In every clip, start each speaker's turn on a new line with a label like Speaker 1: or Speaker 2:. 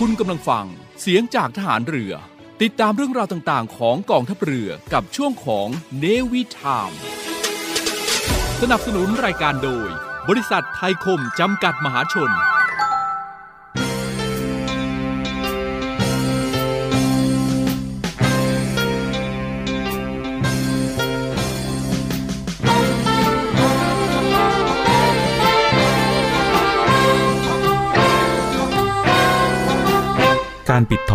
Speaker 1: คุณกำลังฟังเสียงจากทหารเรือ ติดตามเรื่องราวต่างๆ ของกองทัพเรือกับช่วงของเนวิทามสนับสนุนรายการโดย บริษัทไทยคมจำกัดมหาชน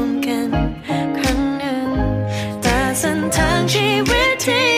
Speaker 2: วมกันครั้งหนึ่งแต่เส้นทางชีวิตที่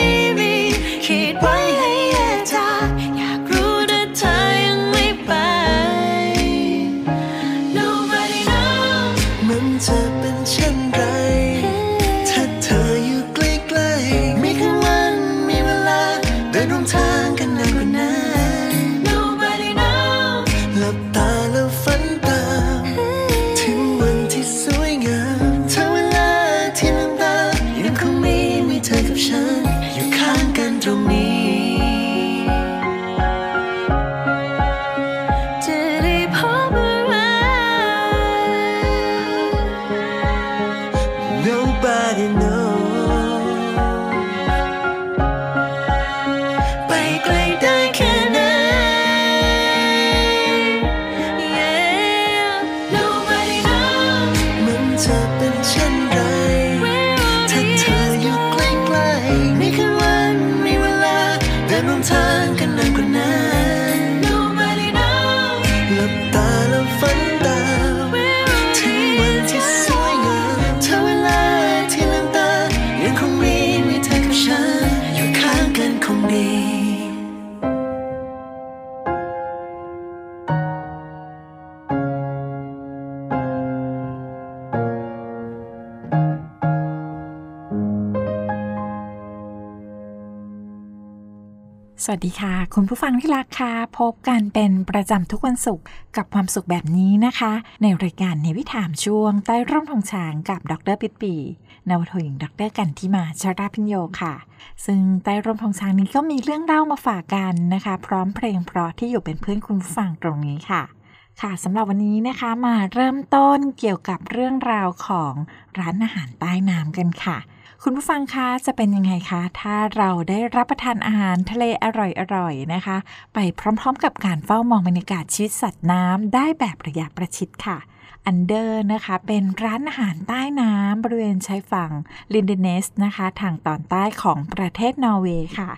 Speaker 3: สวัสดี
Speaker 2: ค่ะ
Speaker 3: คุ
Speaker 4: ณผู้ฟังที่รักค่ะ พบกันเป็นประจำทุกวันศุกร์กับความสุขแบบนี้นะคะ ในรายการในวิถามช่วงใต้ร่มทองช้างกับดรปิดปีนวทหญิงดรกันที่มาชาราพิญโยค่ะ ซึ่งใต้ร่มทองช้างนี้ก็มีเรื่องเล่ามาฝากกันนะคะ พร้อมเพลงเพราะที่อยู่เป็นเพื่อนคุณผู้ฟังตรงนี้ค่ะ ค่ะสำหรับวันนี้นะคะมาเริ่มต้นเกี่ยวกับเรื่องราวของร้านอาหารใต้น้ำกันค่ะ คุณผู้ฟังคะจะเป็นยังไงคะ ถ้าเราได้รับประทานอาหารทะเลอร่อยๆนะคะ ไปพร้อมๆ กับการเฝ้ามองบรรยากาศชีวิตสัตว์น้ำได้แบบระยะประชิดค่ะ Under นะคะ เป็นร้านอาหารใต้น้ำบริเวณชายฝั่งลินเดเนสนะคะ ทางตอนใต้ของประเทศนอร์เวย์ค่ะ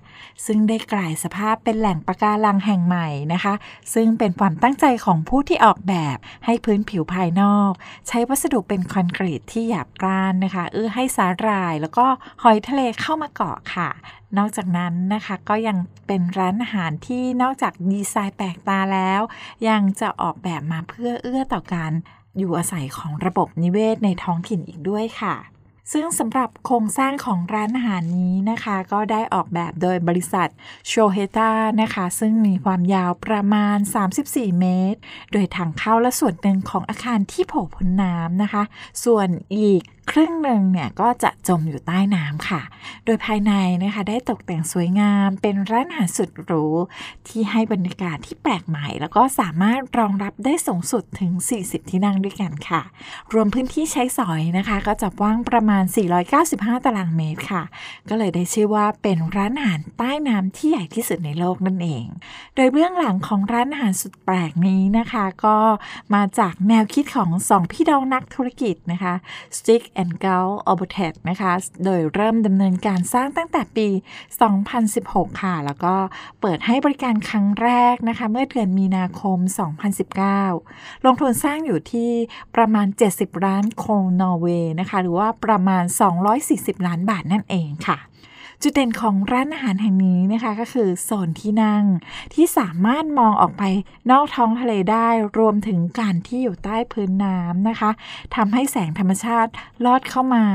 Speaker 4: ซึ่งได้กลายสภาพเป็นแหล่งปะการังแห่งใหม่นะคะ ซึ่งเป็นความตั้งใจของผู้ที่ออกแบบให้พื้นผิวภายนอก ใช้วัสดุเป็นคอนกรีตที่หยาบกร้านนะคะ เอื้อให้สาหร่ายแล้วก็หอยทะเลเข้ามาเกาะค่ะนอกจากนั้นนะคะก็ยังเป็นร้านอาหารที่นอกจากดีไซน์แปลกตาแล้ว ยังจะออกแบบมาเพื่อเอื้อต่อการ อยู่อาศัยของระบบนิเวศในท้องถิ่นอีกด้วยค่ะ ซึ่งสำหรับโครงสร้างของร้านอาหารนี้นะคะ ก็ได้ออกแบบโดยบริษัทโชเฮตานะคะ ซึ่งมีความยาวประมาณ 34 เมตร โดยทางเข้าและส่วนหนึ่งของอาคารที่โผล่พ้นน้ำนะคะ ส่วนอีก ครึ่งหนึ่งเนี่ยก็จะจมอยู่ใต้น้ำค่ะ โดยภายในนะคะได้ตกแต่งสวยงามเป็นร้านอาหารสุดหรูที่ให้บรรยากาศที่แปลกใหม่ แล้วก็สามารถรองรับได้สูงสุดถึง 40 ที่นั่งด้วยกันค่ะ รวมพื้นที่ใช้สอยนะคะ ก็จะกว้างประมาณ 495 ตารางเมตรค่ะ ก็เลยได้ชื่อว่าเป็นร้านอาหารใต้น้ำที่ใหญ่ที่สุดในโลกนั่นเอง โดยเบื้องหลังของร้านอาหารสุดแปลกนี้นะคะ ก็มาจากแนวคิดของสองพี่น้องนักธุรกิจนะคะ Stick and g a l o b o t e c นะคะ โดยเริ่มดำเนินการสร้างตั้งแต่ปี 2016 ค่ะ แล้วก็เปิดให้บริการครั้งแรกนะคะ เมื่อเดือนมีนาคม 2019 ลงทุนสร้างอยู่ที่ประมาณ 70 ล้านโครนอร์เวย์นะคะ หรือว่าประมาณ 240 ล้านบาทนั่นเองค่ะ จุดเด่นของร้านอาหารแห่งนี้นะคะก็คือโซนที่นั่งที่สามารถมองออกไปนอกท้องทะเลได้รวมถึงการที่อยู่ใต้พื้นน้ำนะคะทำให้แสงธรรมชาติลอดเข้ามา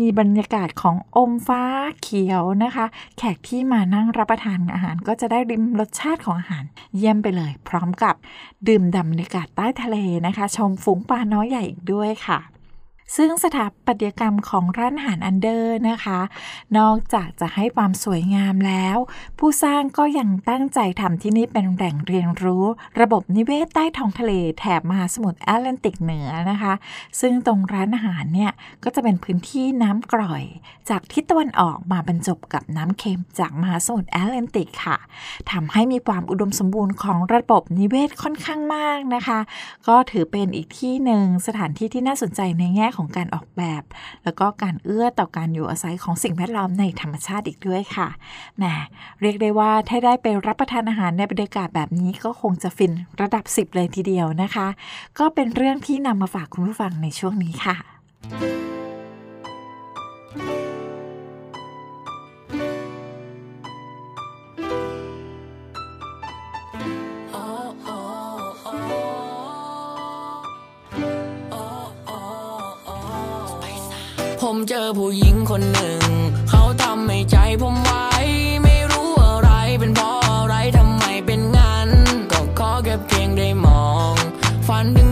Speaker 4: มีบรรยากาศของอมฟ้าเขียวนะคะ แขกที่มานั่งรับประทานอาหารก็จะได้ริมรสชาติของอาหารเยี่ยมไปเลย พร้อมกับดื่มด่ำบรรยากาศใต้ทะเลนะคะ ชมฝูงปลาน้อยใหญ่อีกด้วยค่ะ ซึ่งสถาปัตยกรรมของร้านอาหาร Under นะคะ นอกจากจะให้ความสวยงามแล้ว ผู้สร้างก็ยังตั้งใจทำที่นี่เป็นแหล่งเรียนรู้ ระบบนิเวศใต้ท้องทะเลแถบมหาสมุทรแอตแลนติกเหนือนะคะ ซึ่งตรงร้านอาหารเนี่ยก็จะเป็นพื้นที่น้ำกร่อย จากทิศตะวันออกมาบรรจบกับน้ำเค็มจากมหาสมุทรแอตแลนติกค่ะทำให้มีความอุดมสมบูรณ์ของระบบนิเวศค่อนข้างมากนะคะ ก็ถือเป็นอีกที่หนึ่งสถานที่ที่น่าสนใจในแง่ของการออกแบบ แล้วก็การเอื้อต่อการอยู่อาศัยของสิ่งแวดล้อมในธรรมชาติอีกด้วยค่ะแหมเรียกได้ว่าถ้าได้ไปรับประทานอาหารในบรรยากาศแบบนี้ก็คงจะฟินระดับ 10 เลยทีเดียวนะคะ ก็เป็นเรื่องที่นำมาฝากคุณผู้ฟังในช่วงนี้ค่ะ
Speaker 5: ผมเจอผู้หญิงคนหนึ่ง เขาทำให้ใจผมไว้ ไม่รู้อะไรเป็นเพราะอะไรทำไมเป็นงั้น ก็ขอแค่เพียงได้มอง ฝันถึ
Speaker 6: ง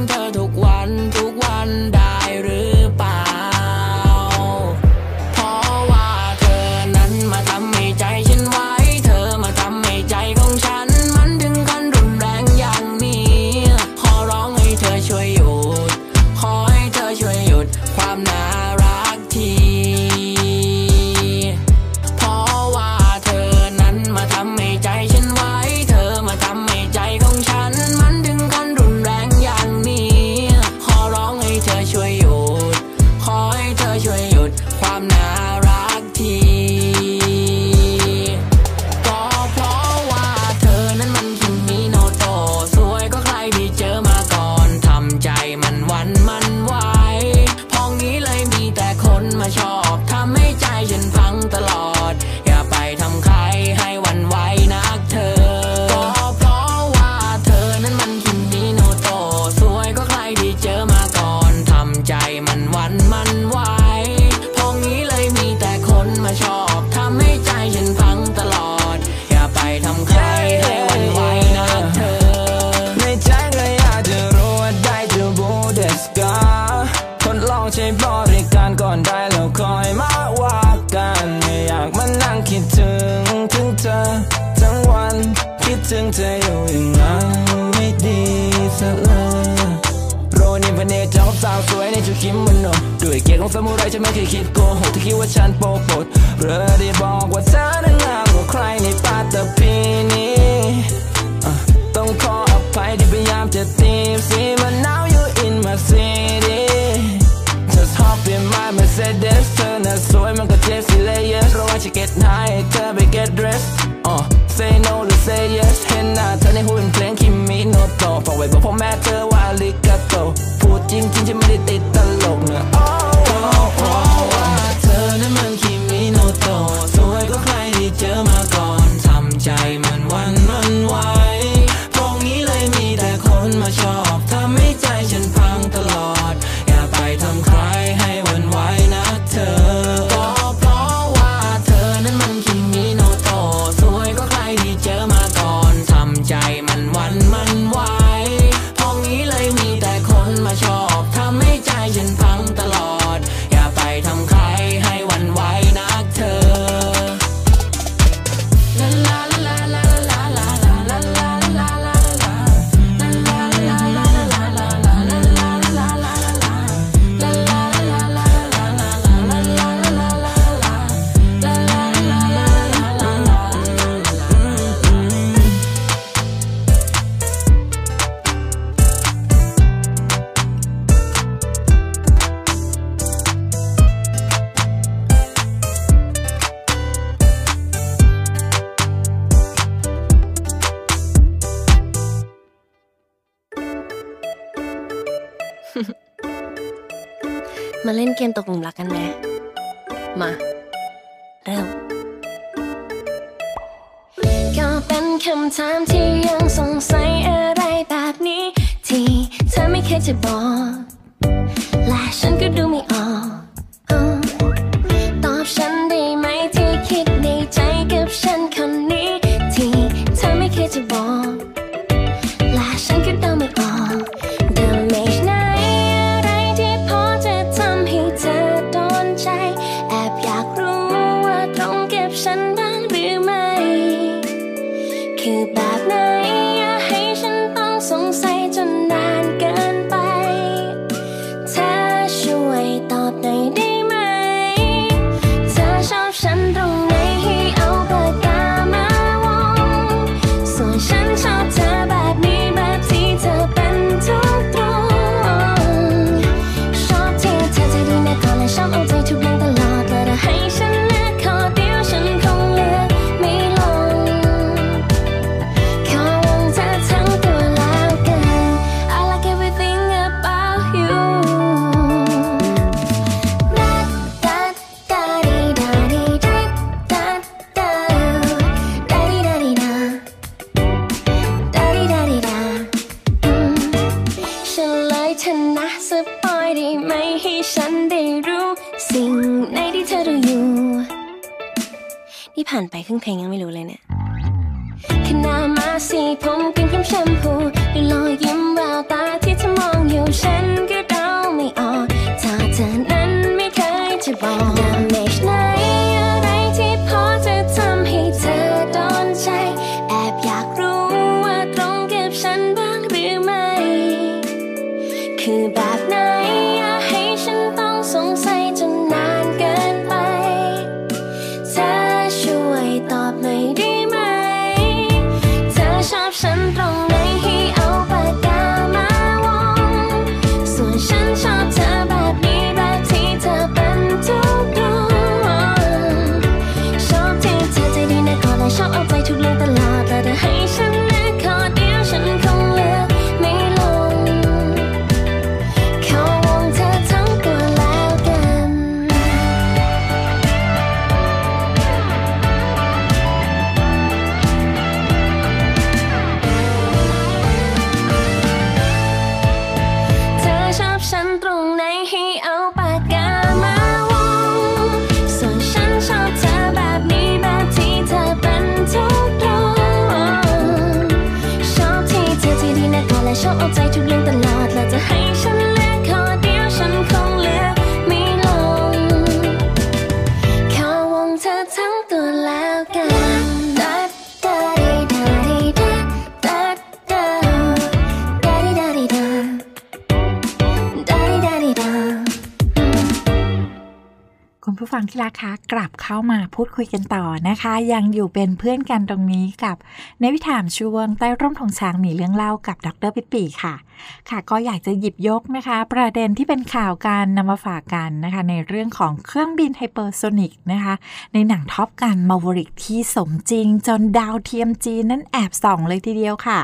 Speaker 6: มา ที่รักคะ
Speaker 4: กลับเข้ามาพูดคุยกันต่อนะคะ ยังอยู่เป็นเพื่อนกันตรงนี้กับในวิถามช่วงใต้ร่มธงช้างมีเรื่องเล่ากับดรปิปปีค่ะ ค่ะ ก็อยากจะหยิบยกนะคะ ประเด็นที่เป็นข่าวคราวนำมาฝากกันนะคะ ในเรื่องของเครื่องบิน hypersonic นะคะ ในหนัง Top Gun Maverick ที่สมจริง จนดาวเทียมจีนนั้นแอบส่องเลยทีเดียวค่ะ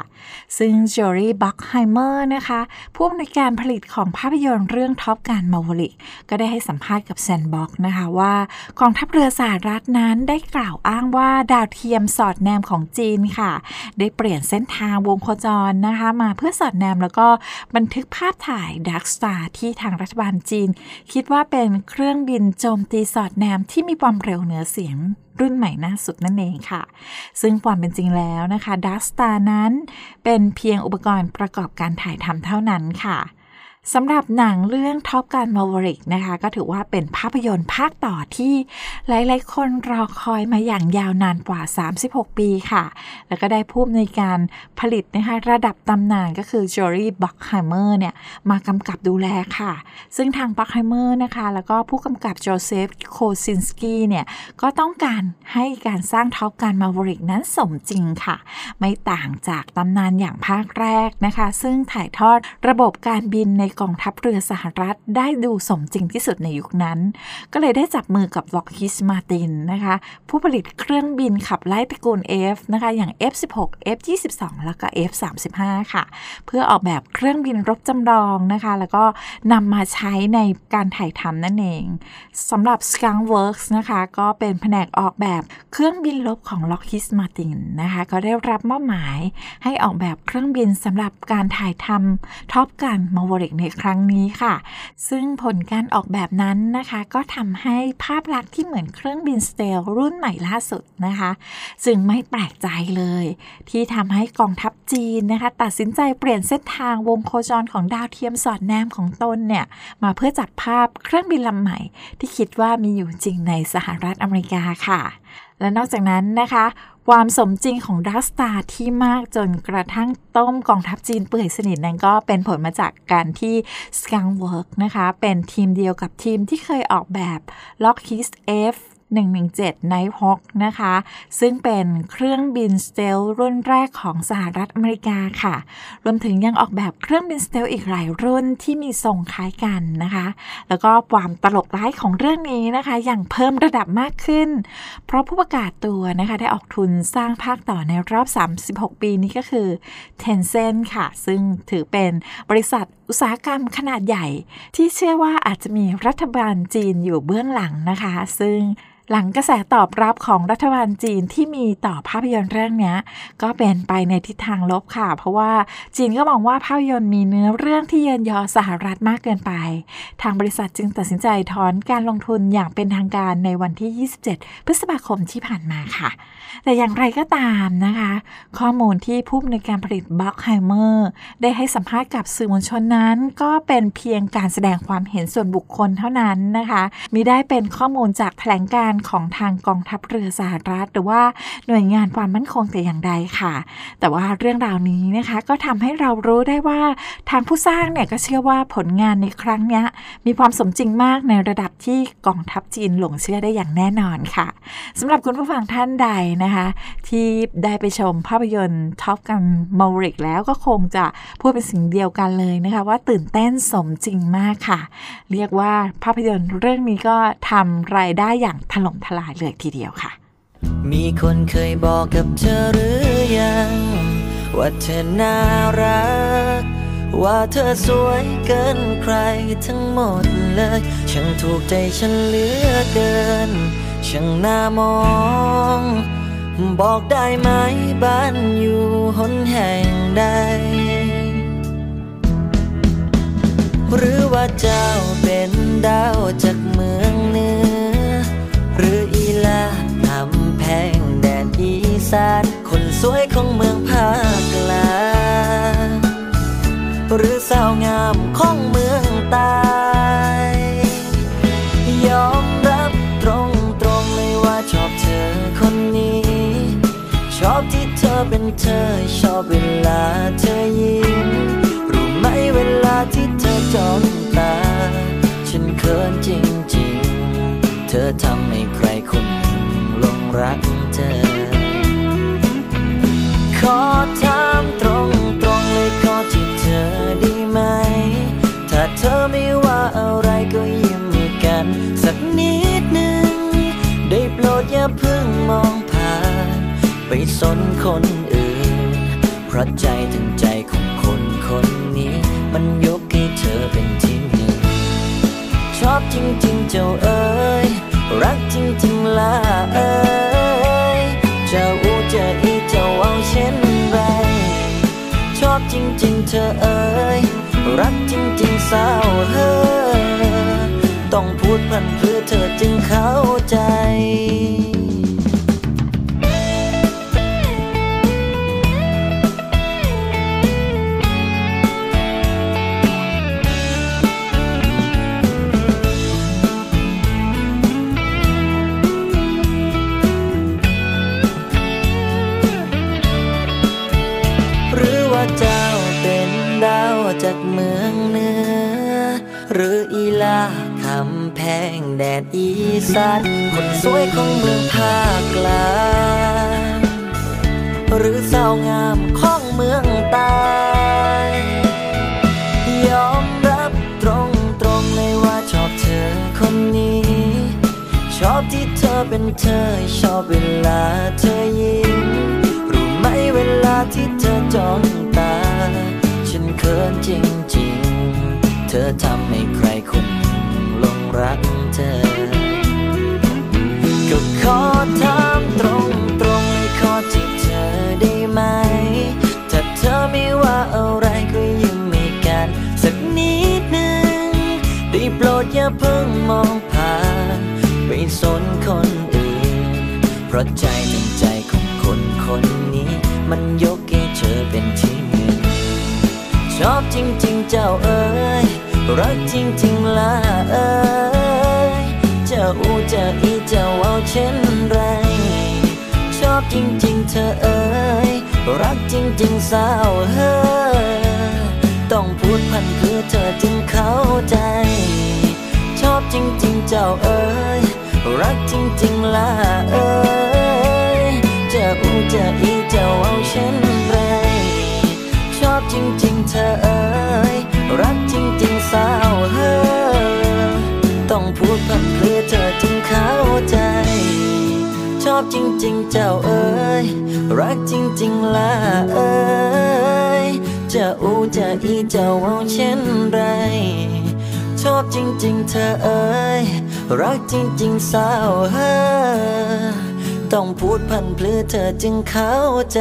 Speaker 4: ซึ่ง Jerry Bruckheimer นะคะผู้อำนวยการผลิตของภาพยนตร์เรื่อง Top Gun Maverickก็ได้ให้สัมภาษณ์กับ Sandboxx นะคะว่ากองทัพเรือสหรัฐนั้นได้กล่าวอ้างว่าดาวเทียมสอดแนมของจีนค่ะ ได้เปลี่ยนเส้นทางวงโคจรนะคะ มาเพื่อสอดแนมแล้วก็บันทึกภาพถ่าย Darkstar ที่ทางรัฐบาลจีน คิดว่าเป็นเครื่องบินโจมตีสอดแนมที่มีความเร็วเหนือเสียงรุ่นใหม่ล่าสุดนั่นเองค่ะ ซึ่งความเป็นจริงแล้วนะคะ Darkstar นั้น เป็นเพียงอุปกรณ์ประกอบการถ่ายทำเท่านั้นค่ะ สำหรับหนังเรื่อง Top Gun Maverick นะคะ ก็ถือว่าเป็นภาพยนตร์ภาคต่อที่หลาย ๆ คนรอคอยมาอย่างยาวนานกว่า 36 ปีค่ะ แล้วก็ได้ผู้อำนวยการผลิตนะคะระดับตำนานก็คือ Jerry Bruckheimer เนี่ย มากำกับดูแลค่ะ ซึ่งทาง Bruckheimer นะคะ แล้วก็ผู้กำกับ Joseph Kosinski เนี่ย ก็ต้องการให้การสร้าง Top Gun Maverick นั้นสมจริงค่ะ ไม่ต่างจากตำนานอย่างภาคแรกนะคะ ซึ่งถ่ายทอดระบบการบินในกองทัพเรือสหรัฐได้ดูสมจริงที่สุดในยุคนั้น ก็เลยได้จับมือกับล็อกฮิสมาตินนะคะ ผู้ผลิตเครื่องบินขับไล่ตระกูล F นะคะอย่าง F16 F22 แล้วก็ F35 ค่ะ เพื่อออกแบบเครื่องบินรบจำลองนะคะ แล้วก็นำมาใช้ในการถ่ายทำนั่นเองสำหรับ Skunk Works นะคะก็เป็นแผนกออกแบบเครื่องบินลบของ Lockheed Martin นะคะก็ได้รับมอบหมายให้ออกแบบเครื่องบินสำหรับการถ่ายทำ Top Gun Maverick ในครั้งนี้ค่ะ ซึ่งผลการออกแบบนั้นนะคะ ก็ทำให้ภาพลักษณ์ที่เหมือนเครื่องบิน stealth รุ่นใหม่ล่าสุดนะคะ จึงไม่แปลกใจเลย ที่ทำให้กองทัพจีนนะคะ ตัดสินใจเปลี่ยนเส้นทางวงโคจรของดาวเทียมสอดแนมของตนเนี่ย มาเพื่อจับภาพเครื่องบินลำใหม่ ที่คิดว่ามีอยู่จริงในสหรัฐอเมริกาค่ะ และนอกจากนั้นนะคะ ความสมจริงของ Darkstar ที่มากจนกระทั่งต้มกองทัพจีนเปื่อยสนิทนั้นก็เป็นผลมาจากการที่ Skunk Works นะคะ เป็นทีมเดียวกับทีมที่เคยออกแบบ Lockheed F 117 Nighthawk นะคะ ซึ่งเป็นเครื่องบิน stealth รุ่นแรกของสหรัฐอเมริกาค่ะ รวมถึงยังออกแบบเครื่องบิน stealth อีกหลายรุ่นที่มีทรงคล้ายกันนะคะ แล้วก็ความตลกร้ายของเรื่องนี้นะคะย่างเพิ่มระดับมากขึ้น เพราะผู้ประกาศตัวนะคะได้ออกทุนสร้างภาคต่อในรอบ 36 ปีนี้ก็คือ Tencent ค่ะ ซึ่งถือเป็นบริษัท อุตสาหกรรมขนาดใหญ่ ที่เชื่อว่าอาจจะมีรัฐบาลจีนอยู่เบื้องหลังนะคะ ซึ่งหลังกระแสตอบรับของรัฐบาลจีนที่มีต่อภาพยนตร์เรื่องนี้ก็เป็นไปในทิศทางลบค่ะ เพราะว่าจีนก็มองว่าภาพยนตร์มีเนื้อเรื่องที่เยินยอสหรัฐมากเกินไป ทางบริษัทจึงตัดสินใจถอนการลงทุนอย่างเป็นทางการในวันที่ 27 พฤษภาคมที่ผ่านมาค่ะ แต่อย่างไรก็ตามนะคะ ข้อมูลที่ผู้ในวยการผลิตบัคไฮเมอร์ได้ให้สัมภาษณ์กับสื่อมวลชนนั้นก็เป็นเพียงการแสดงความเห็นส่วนบุคคลเท่านั้นนะคะมิได้เป็นข้อมูลจากแถลงการของทางกองทัพเรือสหรัฐ หรือว่าหน่วยงานความมั่นคงแต่อย่างใดค่ะ แต่ว่าเรื่องราวนี้นะคะก็ทำให้เรารู้ได้ว่าทางผู้สร้างเนี่ยก็เชื่อว่าผลงานในครั้งนี้มีความสมจริงมากในระดับที่กองทัพจีนหลงเชื่อได้อย่างแน่นอนค่ะสำหรับคุณผู้ฟังท่านใดนะคะ ที่ได้ไปชมภาพยนตร์ท็อปกันมาริกแล้วก็คงจะพูดเป็นสิ่งเดียวกันเลยนะคะว่าตื่นเต้นสมจริงมากค่ะ เรียกว่าภาพยนตร์เรื่องนี้ก็ทำรายได้อย่างถล่มทลายเลยทีเดียวค่ะ
Speaker 7: มีคนเคยบอกกับเธอหรือยัง ว่าเธอน่ารัก ว่าเธอสวยเกินใครทั้งหมดเลยช่างถูกใจฉันเหลือเกินช่างน่ามองบอกได้ไหมบ้านอยู่หนแห่งใด หรือว่าเจ้าเป็นดาวจากเมืองเหนือ หรืออีลาทำแพงแดนอีสานคนสวยของเมืองภาคกลางหรือสาวงามของเมืองใต้ยอมรับตรงตรงๆเลยว่าชอบเธอคนนี้ ชอบที่เธอเป็นเธอชอบเวลาเธอยิ้ม ที่อจ้องตา ฉันเขินจริงๆ เธอทำให้ใครคนลงรักเธอ ขอถามตรงตรงๆเลยขอที่เธอด้ไหม ถ้าเธอไม่ว่าอะไรก็ยิ้มกัน สักนิดหนึ่ง ได้โปรดอย่าเพิ่งมองผ่าน ไปสนคนอื่น เพราะใจถึงใจของคนคนนี้มันยก เธอเป็นที่หนึ่งชอบจริง ๆ เจ้าเอ๋ยรักจริง ๆล่ะเอ๋ยจะอูจะอีจะเอาเช่นไรชอบจริง ๆ เธอเอ๋ยรักจริง ๆสาวเฮ้อต้องพูดพันเพื่อเธอจึงเข้าใจ แดดอีสานคนสวยของเมืองภาคกลางหรือสาวงามของเมืองใต้ยอมรับตรงตรงๆเลยว่าชอบเธอคนนี้ ชอบที่เธอเป็นเธอ ชอบเวลาเธอยิ้มรู้ไหมเวลาที่เธอจ้องตา ฉันเขินจริงๆ เธอทำให้ใคร จริงๆล่ะเอ๋ยเจ้าอูเจ้าอีเจ้าเอาเช่นไร ชอบจริงๆเธอเอ๋ยรักจริงๆสาวเฮ้อต้องพูดพันเพื่อเธอจึงเข้าใจ ชอบจริงๆเจ้าเอ๋ยรักจริงๆล่ะเอ๋ยเจ้าอูเจ้าอีเจ้าเอาเช่นไร ชอบจริงๆเธอ อบจริง ๆ เจ้าเอ๋ยรักจริง ๆล่ะเอ๋ยจะอูจะอีจะเอาเช่นไร ชอบจริง ๆ เธอเอ๋ยรักจริง ๆ สาวเฮ้อต้องพูดพันเพื่อเธอจึงเข้าใจ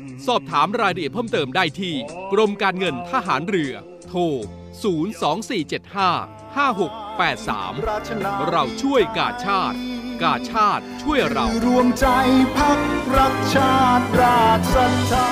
Speaker 1: สอบถามรายละเอียดเพิ่มเติมได้ที่ กรมการเงินทหารเรือ โทร 02475 5683 เราช่วยกาชาติ กาชาติช่วยเรา
Speaker 8: รวมใจพักรักชาติราชศรัทธา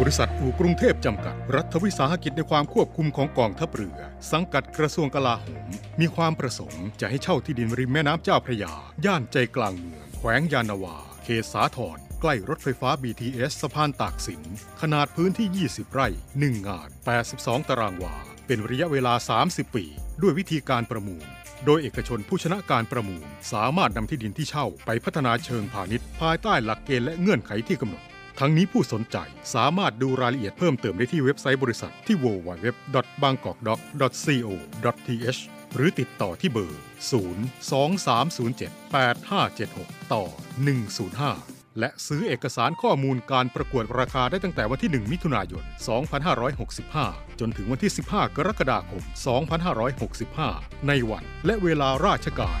Speaker 9: บริษัทอู่กรุงเทพจำกัด รัฐวิสาหกิจในความควบคุมของกองทัพเรือ สังกัดกระทรวงกลาโหม มีความประสงค์จะให้เช่าที่ดินริมแม่น้ำเจ้าพระยา ย่านใจกลางเมือง แขวงยานนาวา เขตสาทรใกล้รถไฟฟ้า BTS สะพานตากสิน ขนาดพื้นที่ 20 ไร่ 1 งาน 82 ตารางวา เป็นระยะเวลา 30 ปี ด้วยวิธีการประมูล โดยเอกชนผู้ชนะการประมูล สามารถนำที่ดินที่เช่าไปพัฒนาเชิงพาณิชย์ ภายใต้หลักเกณฑ์และเงื่อนไขที่กำหนด ทั้งนี้ผู้สนใจสามารถดูรายละเอียดเพิ่มเติมได้ที่เว็บไซต์บริษัทที่ www.bangkokdoc.co.th หรือติดต่อที่เบอร์ 023078576 ต่อ 105 และซื้อเอกสารข้อมูลการประกวดราคาได้ตั้งแต่วันที่ 1 มิถุนายน 2565 จนถึงวันที่ 15 กรกฎาคม 2565 ในวันและเวลาราชการ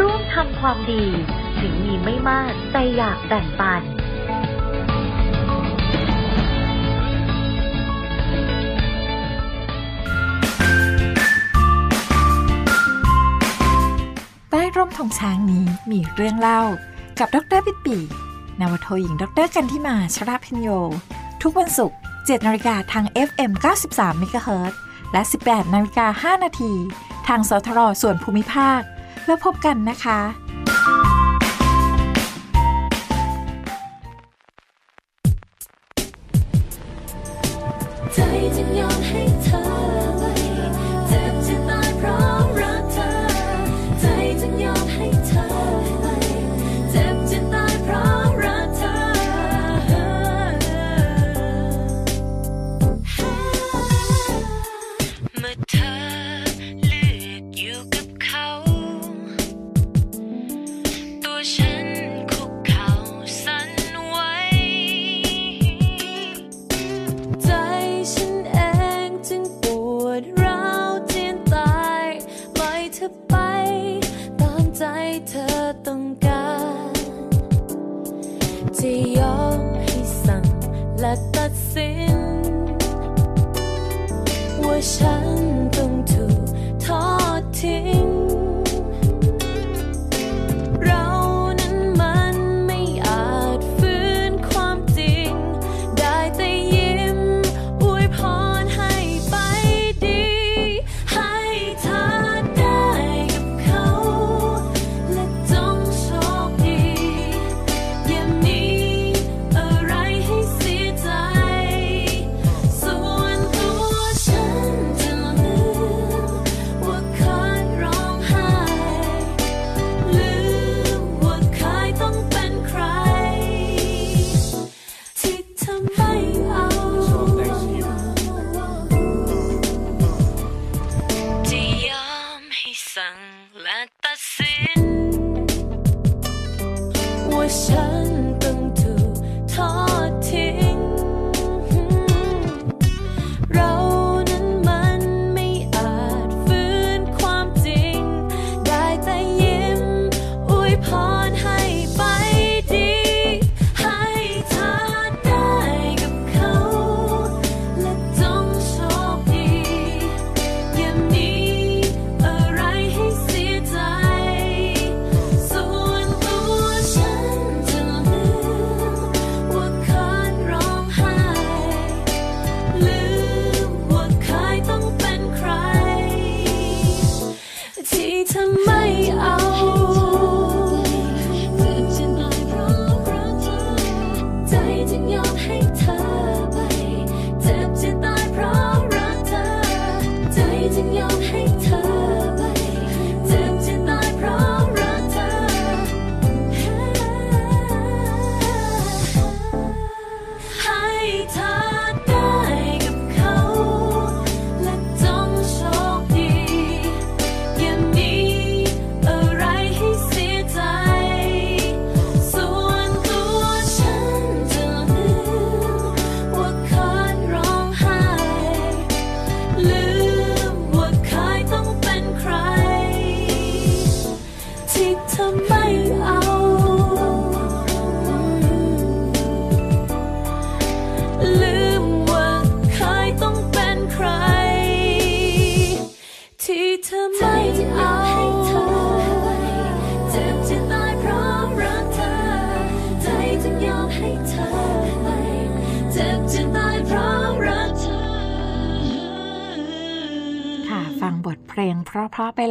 Speaker 10: ร่วมทำความดี ถึงมีไม่มากแต่อยากแบ่งปัน
Speaker 4: ใต้ร่มธงช้างนี้มีเรื่องเล่ากับดรปิดปีนาวโทหญิงดรกันทิมาชราพิญโย ทุกวันศุกร์7นาฬิกาทาง FM 93 MHz และ 18นาฬิกา5นาทีทางสทรส่วนภูมิภาค แล้วพบกันนะคะ
Speaker 11: ใจเธอต้องการจะยอมให้สั่งและตัดสิน ว่าฉันต้องถูกทอดทิ้ง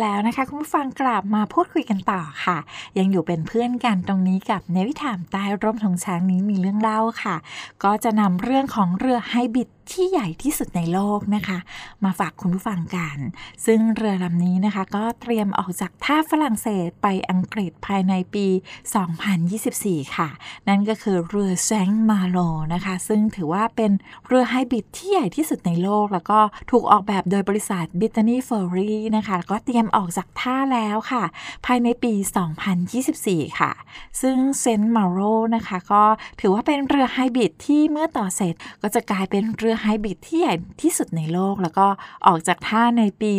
Speaker 4: แล้วนะคะ คุณผู้ฟังกลับมาพูดคุยกันต่อค่ะ ยังอยู่เป็นเพื่อนกันตรงนี้กับเนวิถามใต้ร่มธงช้างนี้มีเรื่องเล่าค่ะ ก็จะนำเรื่องของเรือไฮบิด ที่ใหญ่ที่สุดในโลกนะคะ มาฝากคุณผู้ฟังกัน ซึ่งเรือลำนี้นะคะ ก็เตรียมออกจากท่าฝรั่งเศสไปอังกฤษภายในปี 2024 ค่ะ นั่นก็คือเรือแซงมาโลนะคะ ซึ่งถือว่าเป็นเรือไฮบริดที่ใหญ่ที่สุดในโลก แล้วก็ถูกออกแบบโดยบริษัทบิต n นีเฟอร์รี่นะคะแล้วก็เตรียมออกจากท่าแล้วค่ะ ภายในปี 2024 ค่ะ ซึ่งเซนต์มาโรนะคะ ก็ถือว่าเป็นเรือไฮบริดที่เมื่อต่อเสร็จก็จะกลายเป็นเรือไฮบริดที่ใหญ่ที่สุดในโลก แล้วก็ออกจากท่าในปี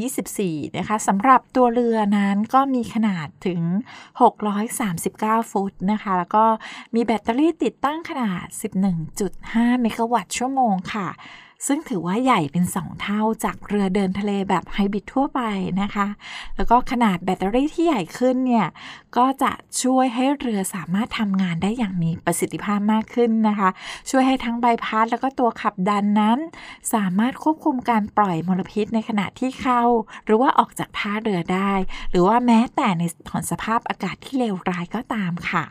Speaker 4: 2024 นะคะสำหรับตัวเรือนั้นก็มีขนาดถึง 639 ฟุตนะคะ แล้วก็มีแบตเตอรี่ติดตั้งขนาด 11.5 เมกะวัตต์ชั่วโมงค่ะ ซึ่งถือว่าใหญ่เป็น 2 เท่าจากเรือเดินทะเลแบบไฮบริดทั่วไปนะคะ แล้วก็ขนาดแบตเตอรี่ที่ใหญ่ขึ้นเนี่ย ก็จะช่วยให้เรือสามารถทำงานได้อย่างมีประสิทธิภาพมากขึ้นนะคะ ช่วยให้ทั้งใบพัดแล้วก็ตัวขับดันนั้น สามารถควบคุมการปล่อยมลพิษในขณะที่เข้า หรือว่าออกจากท่าเรือได้ หรือว่าแม้แต่ในถอนสภาพอากาศที่เลวร้ายก็ตามค่ะ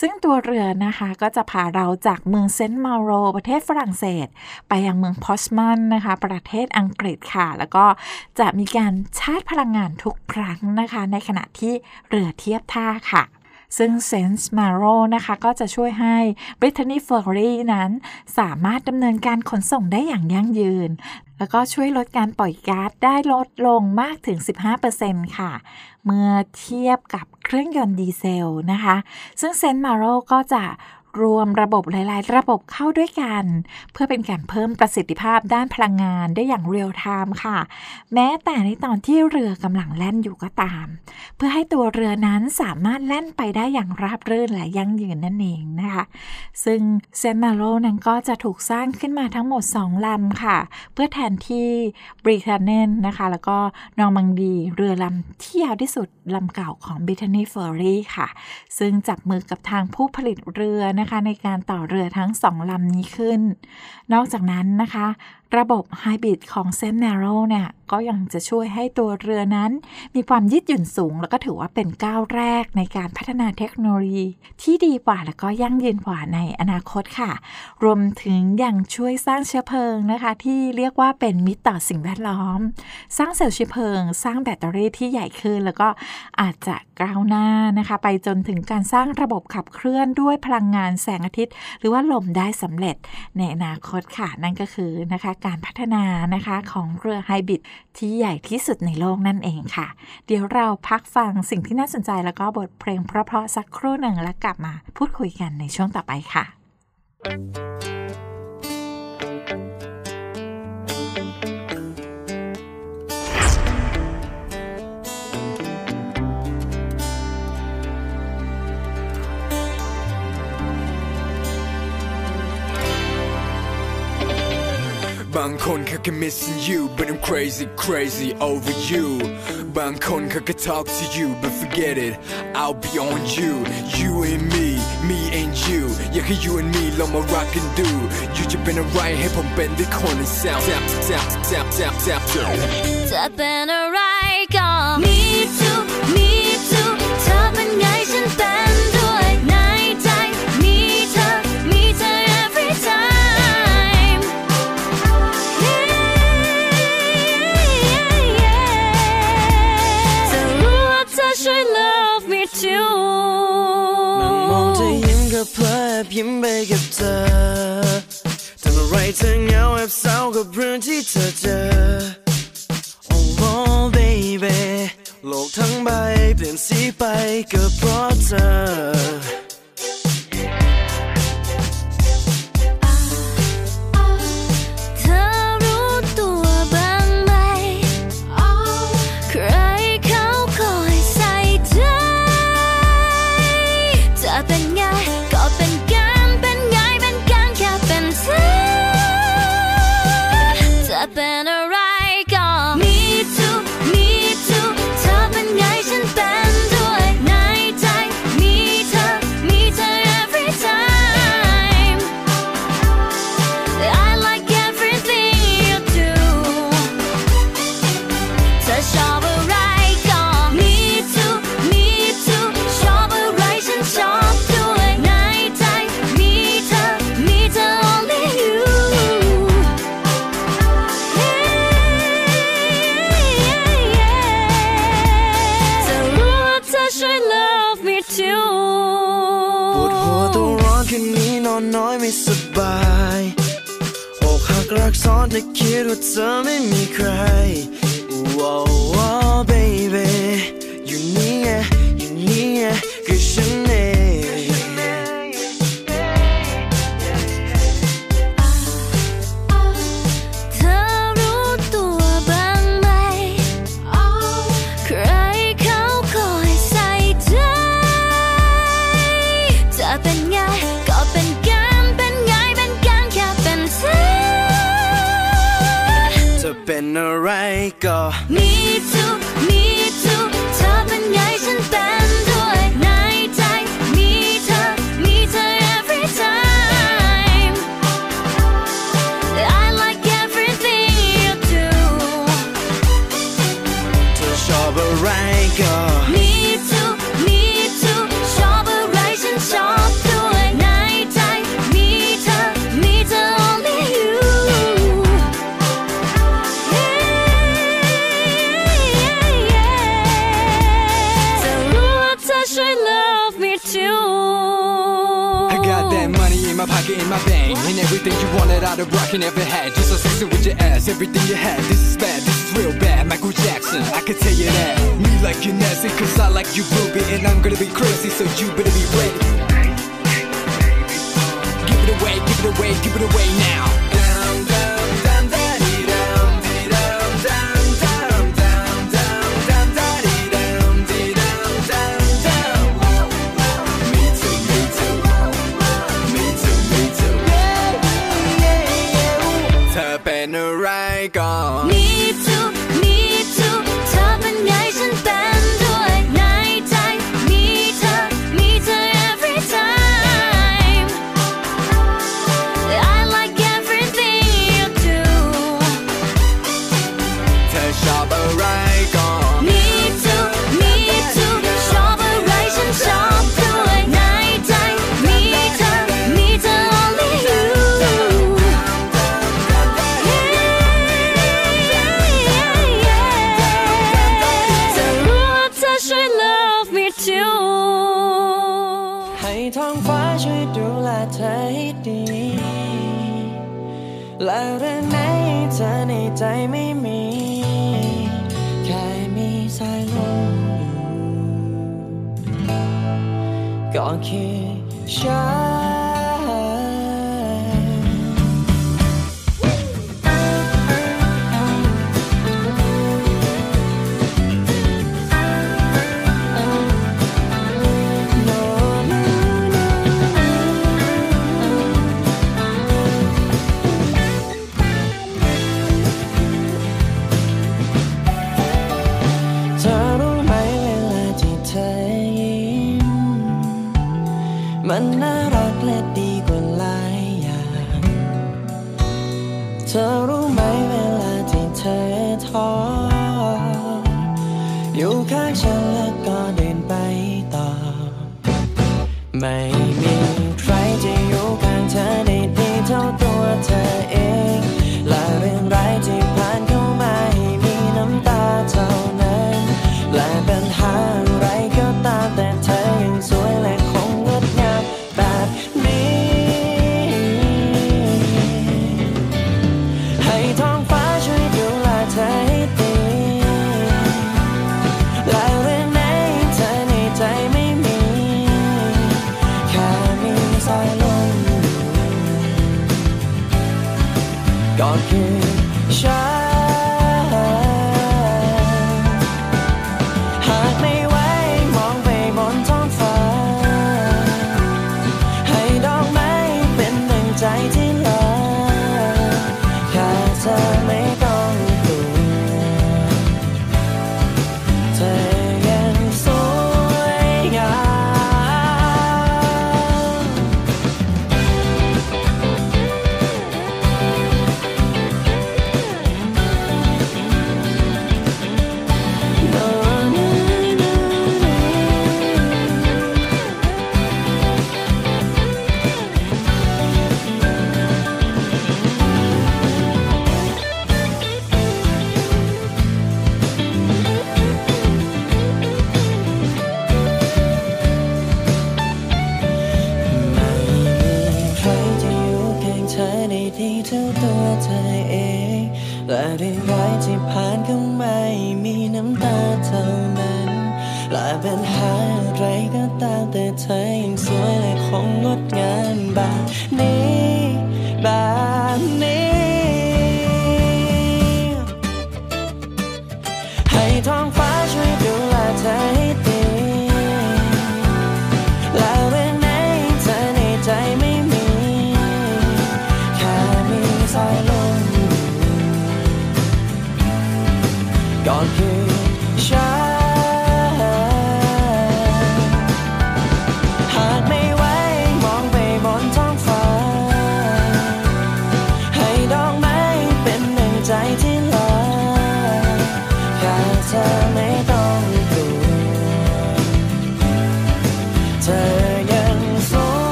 Speaker 4: ซึ่งตัวเรือนะคะก็จะพาเราจากเมืองเซนต์มาโรประเทศฝรั่งเศส ไปยังเมืองพอสมันนะคะ ประเทศอังกฤษค่ะ แล้วก็จะมีการชาร์จพลังงานทุกครั้งนะคะ ในขณะที่เรือเทียบท่าค่ะ ซึ่งเซนส์มาโรนะคะก็จะช่วยให้ Brittany Ferry นั้นสามารถดำเนินการขนส่งได้อย่างยั่งยืน แล้วก็ช่วยลดการปล่อยก๊าซได้ลดลงมากถึง 15%ค่ะ เมื่อเทียบกับเครื่องยนต์ดีเซลนะคะ ซึ่ง Saint-Malo ก็จะ รวมระบบหลาย ๆ ระบบเข้าด้วยกัน เพื่อเป็นการเพิ่มประสิทธิภาพด้านพลังงานได้อย่าง real-time ค่ะ แม้แต่ในตอนที่เรือกำลังแล่นอยู่ก็ตาม เพื่อให้ตัวเรือนั้นสามารถแล่นไปได้อย่างราบรื่นและยั่งยืนนั่นเองนะคะ ซึ่ง Saint-Malo นั้นก็จะถูกสร้างขึ้นมาทั้งหมด 2 ลำค่ะ เพื่อแทนที่บริทาเนนนะคะ แล้วก็นองมังดีเรือลำที่ยาวที่สุดลำเก่าของ Brittany Ferry ค่ะ ซึ่งจับมือกับทางผู้ผลิตเรือนะคะในการต่อเรือทั้งสองลำนี้ขึ้น นอกจากนั้นนะคะ ระบบไฮบริดของเซน n นโรเนี่ยก็ยังจะช่วยให้ตัวเรือนั้น มีความยืดหยุ่นสูง แล้วก็ถือว่าเป็นก้าวแรกในการพัฒนาเทคโนโลยี ที่ดีกว่าและก็ยั่งยืนกว่าในอนาคตค่ะ รวมถึงยังช่วยสร้างเชื้อเพลิงนะคะ ที่เรียกว่าเป็นมิตรต่อสิ่งแวดล้อม สร้างเซลล์เชื้อเพลิง สร้างแบตเตอรี่ที่ใหญ่ขึ้น แล้วก็อาจจะก้าวหน้านะคะ ไปจนถึงการสร้างระบบขับเคลื่อนด้วยพลังงานแสงอาทิตย์ หรือว่าลมได้สำเร็จในอนาคตค่ะ นั่นก็คือนะคะการพัฒนานะคะของเรือไฮบริดที่ใหญ่ที่สุดในโลกนั่นเองค่ะ เดี๋ยวเราพักฟังสิ่งที่น่าสนใจแล้วก็บทเพลงเพราะๆสักครู่หนึ่งแล้วกลับมาพูดคุยกันในช่วงต่อไปค่ะ
Speaker 12: บางคนเขาแค่ missing you but I'm crazy crazy over you บางคนเขาแค่ talk to you but forget it I'll be on you you and me me and you อยากให้ you and me ลองมา rock and do you จะเป็นอะไรให้ผมเป็นได้คนใน sound tap tap tap tap tap tap
Speaker 6: จะเป็นอะไรก็
Speaker 7: กับเรื่องที่เธอเจอ Oh baby โลกทั้
Speaker 6: งใบเจะเ were turning me
Speaker 12: cry my pocket, in my bank And everything you wanted out of rock and never had. Just associated with your ass, everything you had. This is bad, this is real bad. Michael Jackson, I can tell you that. Me like you nasty, cause I like you groovy. And I'm gonna be crazy, so you better be ready. Give it away, give it away, give it away now.
Speaker 6: มั
Speaker 12: น
Speaker 6: น่า
Speaker 7: รักและดีกว่าหลายอย่าง เธอรู้ไหมเวลาที่เธอท้อ อยู่ข้างฉันแล้วก็เดินไปต่อ ไม่า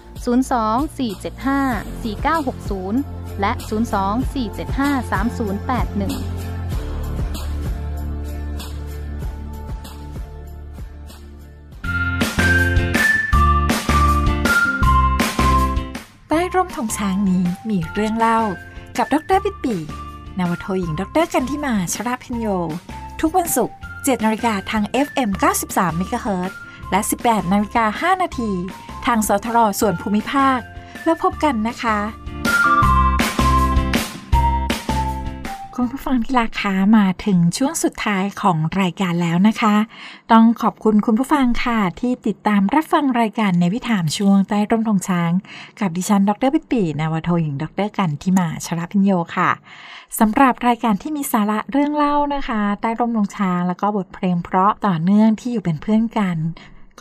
Speaker 13: 02-475-4960 และ 02-475-3081
Speaker 4: ใต้ร่มธงช้างนี้มีเรื่องเล่ากับดรปิดปีนาวโทหญิงดรกันที่มาชราพิญโย ทุกวันศุกร์7นาฬิกาทาง FM 93 MHz และ 18นาฬิกา5นาที ทางสทรส่วนภูมิภาค แล้วพบกันนะคะ คุณผู้ฟังที่รักคะมาถึงช่วงสุดท้ายของรายการแล้วนะคะ ต้องขอบคุณคุณผู้ฟังค่ะ ที่ติดตามรับฟังรายการในวิถามช่วงใต้ร่มธงช้าง กับดิฉันดรปิปีนาวโทหญิงดรกันทิมาชรพิญโยค่ะสำหรับรายการที่มีสาระเรื่องเล่านะคะ ใต้ร่มธงช้างแล้วก็บทเพลงเพราะต่อเนื่องที่อยู่เป็นเพื่อนกัน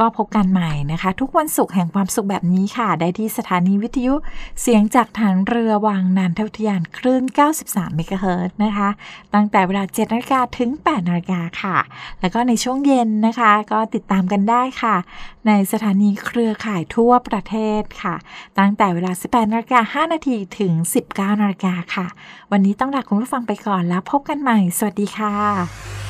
Speaker 4: ก็พบกันใหม่นะคะ ทุกวันศุกร์แห่งความสุขแบบนี้ค่ะ ได้ที่สถานีวิทยุเสียงจากฐานเรือวังนานทวิทยานคลื่น 93 เมกะเฮิรตซ์นะคะ ตั้งแต่เวลา 7นาฬิกาถึง 8นาฬิกาค่ะ แล้วก็ในช่วงเย็นนะคะ ก็ติดตามกันได้ค่ะ ในสถานีเครือข่ายทั่วประเทศค่ะ ตั้งแต่เวลา 18นาฬิกา5นาทีถึง 19นาฬิกาค่ะ วันนี้ต้องลาคุณผู้ฟังไปก่อนแล้วพบกันใหม่ สวัสดีค่ะ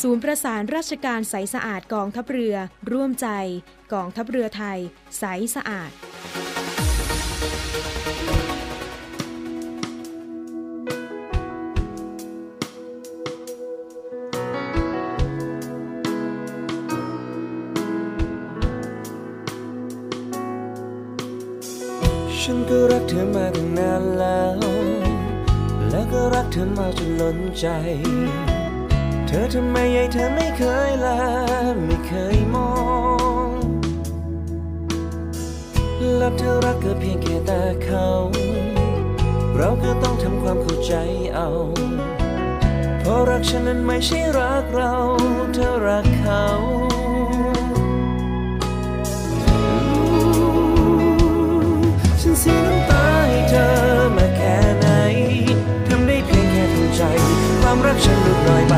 Speaker 14: ศูนย์ประสานราชการใสสะอาดกองทัพเรือ ร่วมใจ กองทัพเรือไทย ใสสะอาด
Speaker 15: ฉันก็รักเธอมาตั้งนานแล้ว แล้วก็รักเธอมาจนล้นใจ เธอทำไมยัยเธอไม่เคยลาไม่เคยมองแล้วเธอรักก็เพียงแค่ต่เขา เราก็ต้องทำความเข้าใจเอา เพราะรักฉันนั้นไม่ใช่รักเรา เธอรักเขาฉันเสียน้ำตาให้เธอมาแค่ไหน ทำได้เพียงแค่ทำใจ ความรักฉันลดน้อยไป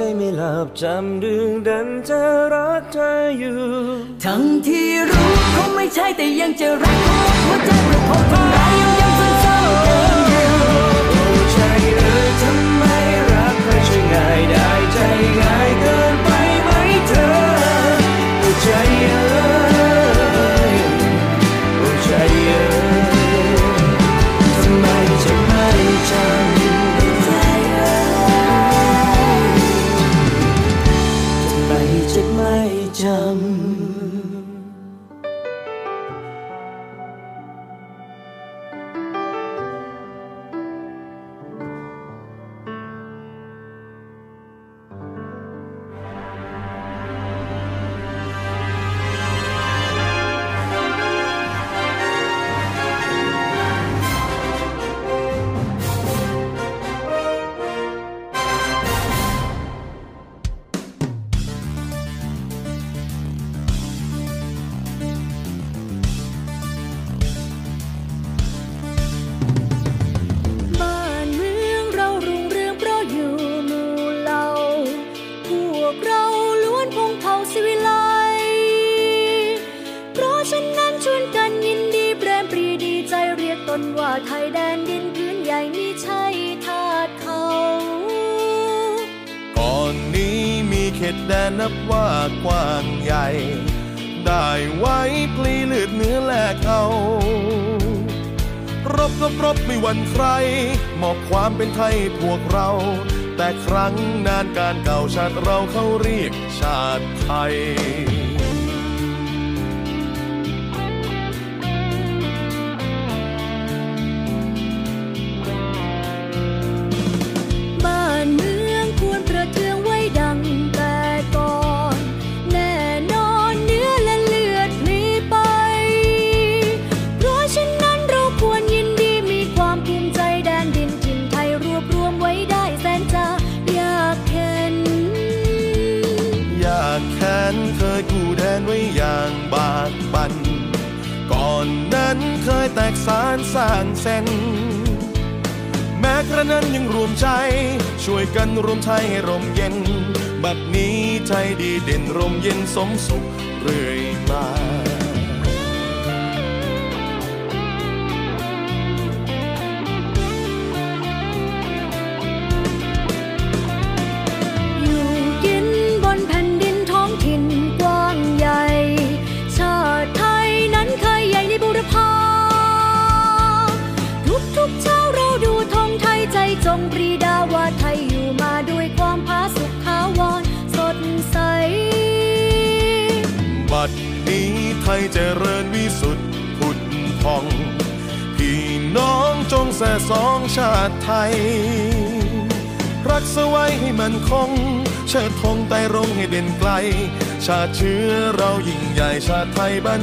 Speaker 15: ใจไม่หลับจำดึงดันจะรักเธออยู่ ทั้งที่รู้เขาไม่ใช่แต่ยังจะรักเขหัวใจเพราะ
Speaker 16: เขา
Speaker 17: ทำ sing. รวมไทยให้
Speaker 18: ร่มเย็น
Speaker 17: บัดนี้ไทยดีเด่
Speaker 18: นร่มเย็นสมสุขเรื่อยมา
Speaker 17: สองชาติไทย รักส
Speaker 18: ไว้ให้มันคง เชิดธงไต่รงให้เด่นไกล ชาติเชื้อเรายิ่งใหญ่ชาติไทยบ้าน